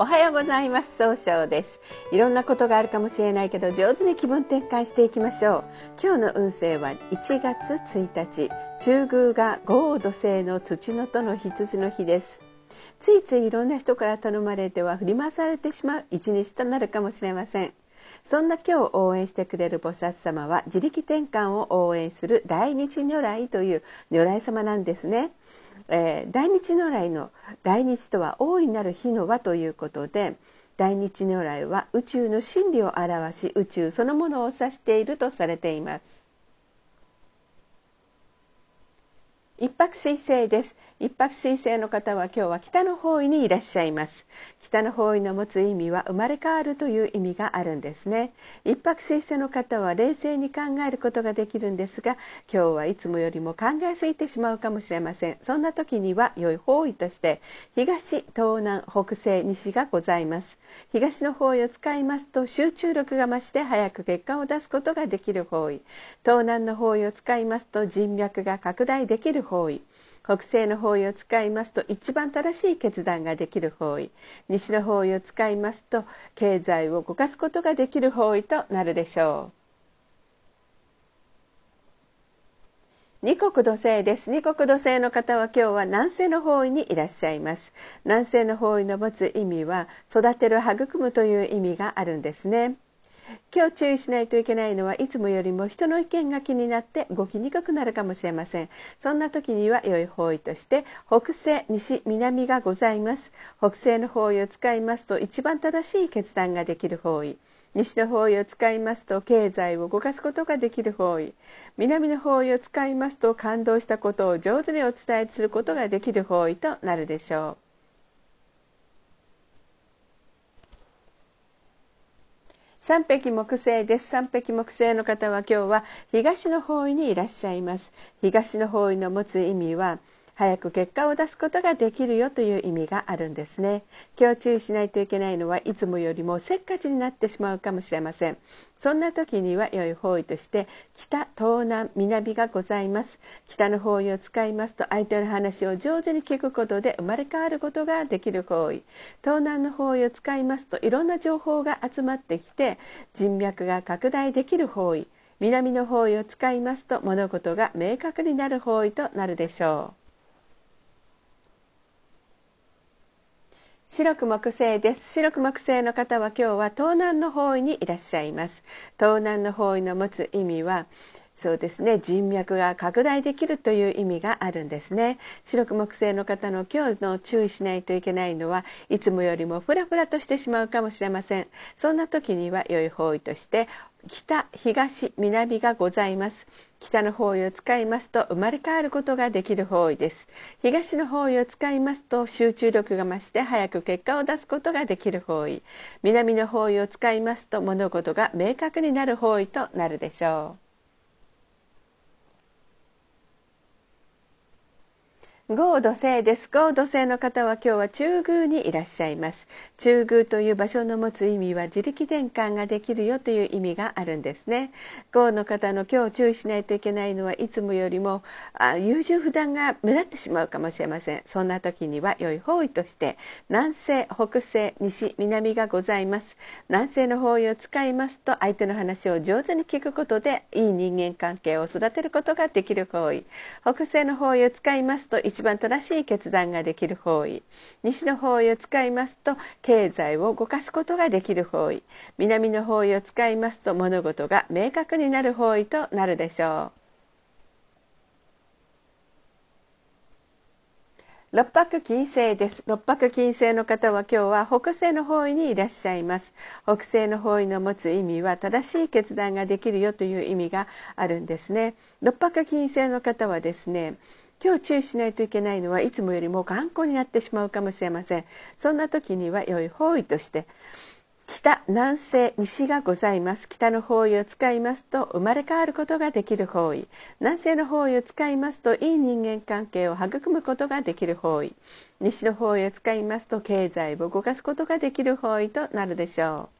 おはようございます。総称です。いろんなことがあるかもしれないけど上手に気分転換していきましょう。今日の運勢は1月1日中宮が豪土星の土のとの羊の日です。ついついいろんな人から頼まれては振り回されてしまう一日となるかもしれません。そんな今日応援してくれる菩薩様は自力転換を応援する大日如来という如来様なんですね。えー、大日如来の大日とは大いなる日の輪ということで大日如来は宇宙の真理を表し宇宙そのものを指しているとされています。一泊水星です。一泊水星の方は今日は北の方位にいらっしゃいます。北の方位の持つ意味は生まれ変わるという意味があるんですね。一泊水星の方は冷静に考えることができるんですが今日はいつもよりも考えすぎてしまうかもしれません。そんな時には良い方位として東東南北西西がございます。東の方位を使いますと集中力が増して早く結果を出すことができる方位。東南の方位を使いますと人脈が拡大できる方位。北西の方位を使いますと一番正しい決断ができる方位。西の方位を使いますと経済を動かすことができる方位となるでしょう。二国土星です。二国土星の方は今日は南西の方位にいらっしゃいます。南西の方位の持つ意味は育てる育むという意味があるんですね。今日注意しないといけないのはいつもよりも人の意見が気になって動きにくくなるかもしれません。そんな時には良い方位として北西西南がございます。北西の方位を使いますと一番正しい決断ができる方位。西の方位を使いますと経済を動かすことができる方位。南の方位を使いますと感動したことを上手にお伝えすることができる方位となるでしょう。三匹木星です。三匹木星の方は今日は東の方位にいらっしゃいます。東の方位の持つ意味は早く結果を出すことができるよという意味があるんですね。今日注意しないといけないのはいつもよりもせっかちになってしまうかもしれません。そんな時には良い方位として北東南南がございます。北の方位を使いますと相手の話を上手に聞くことで生まれ変わることができる方位。東南の方位を使いますといろんな情報が集まってきて人脈が拡大できる方位。南の方位を使いますと物事が明確になる方位となるでしょう。白く木星です。白く木星の方は今日は東南の方位にいらっしゃいます。東南の方位の持つ意味はそうですね。人脈が拡大できるという意味があるんですね。白く木星の方の今日の注意しないといけないのはいつもよりもフラフラとしてしまうかもしれません。そんな時には良い方位として北東南がございます。北の方位を使いますと生まれ変わることができる方位です。東の方位を使いますと集中力が増して早く結果を出すことができる方位。南の方位を使いますと物事が明確になる方位となるでしょう。合土星です。合土星の方は今日は中宮にいらっしゃいます。中宮という場所の持つ意味は自力転換ができるよという意味があるんですね。合の方の今日注意しないといけないのはいつもよりもあ優柔不断が目立ってしまうかもしれません。そんな時には良い方位として南西、北西、西、南がございます。南西の方位を使いますと相手の話を上手に聞くことでいい人間関係を育てることができる方位。北西の方位を使いますと一番正しい決断ができる方位。西の方位を使いますと経済を動かすことができる方位。南の方位を使いますと物事が明確になる方位となるでしょう。六白金星です。六白金星の方は今日は北西の方位にいらっしゃいます。北西の方位の持つ意味は正しい決断ができるよという意味があるんですね。六白金星の方はですね今日注意しないといけないのはいつもよりも頑固になってしまうかもしれません。そんな時には良い方位として北南西西がございます。北の方位を使いますと生まれ変わることができる方位。南西の方位を使いますといい人間関係を育むことができる方位。西の方位を使いますと経済を動かすことができる方位となるでしょう。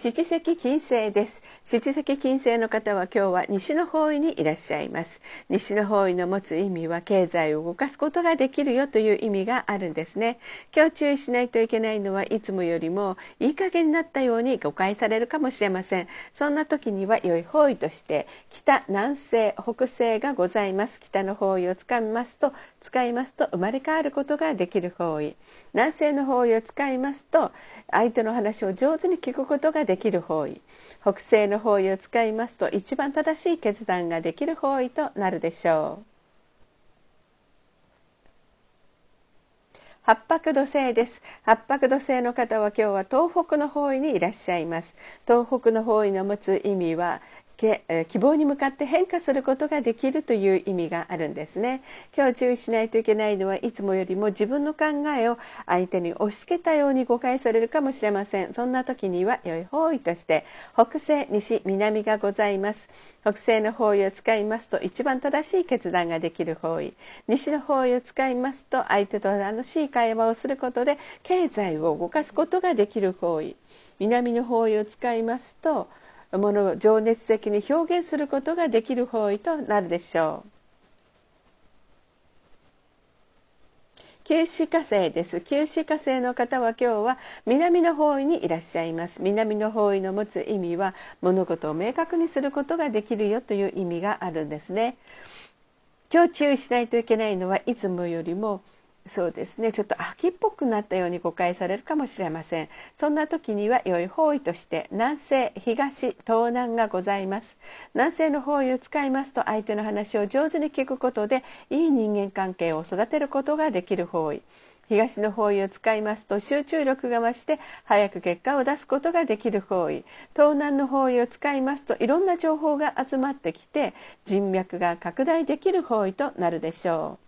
七石金星です。七石金星の方は今日は西の方位にいらっしゃいます。西の方位の持つ意味は経済を動かすことができるよという意味があるんですね。今日注意しないといけないのはいつもよりもいい加減になったように誤解されるかもしれません。そんな時には良い方位として北南西北西がございます。北の方位を使いますと使いますと生まれ変わることができる方位。南西の方位を使いますと相手の話を上手に聞くことができる方位北西の方位を使いますと一番正しい決断ができる方位となるでしょう八白土星です八白土星の方は今日は東北の方位にいらっしゃいます東北の方位の持つ意味はけ希望に向かって変化することができるという意味があるんですね。今日注意しないといけないのはいつもよりも自分の考えを相手に押し付けたように誤解されるかもしれません。そんな時には良い方位として北西西南がございます。北西の方位を使いますと一番正しい決断ができる方位。西の方位を使いますと相手と楽しい会話をすることで経済を動かすことができる方位。南の方位を使いますとものを情熱的に表現することができる方位となるでしょう。九死火星です。九死火星の方は今日は南の方位にいらっしゃいます。南の方位の持つ意味は物事を明確にすることができるよという意味があるんですね。今日注意しないといけないのはいつもよりもそうですね。ちょっと秋っぽくなったように誤解されるかもしれません。そんな時には良い方位として南西東東南がございます。南西の方位を使いますと相手の話を上手に聞くことでいい人間関係を育てることができる方位。東の方位を使いますと集中力が増して早く結果を出すことができる方位。東南の方位を使いますといろんな情報が集まってきて人脈が拡大できる方位となるでしょう。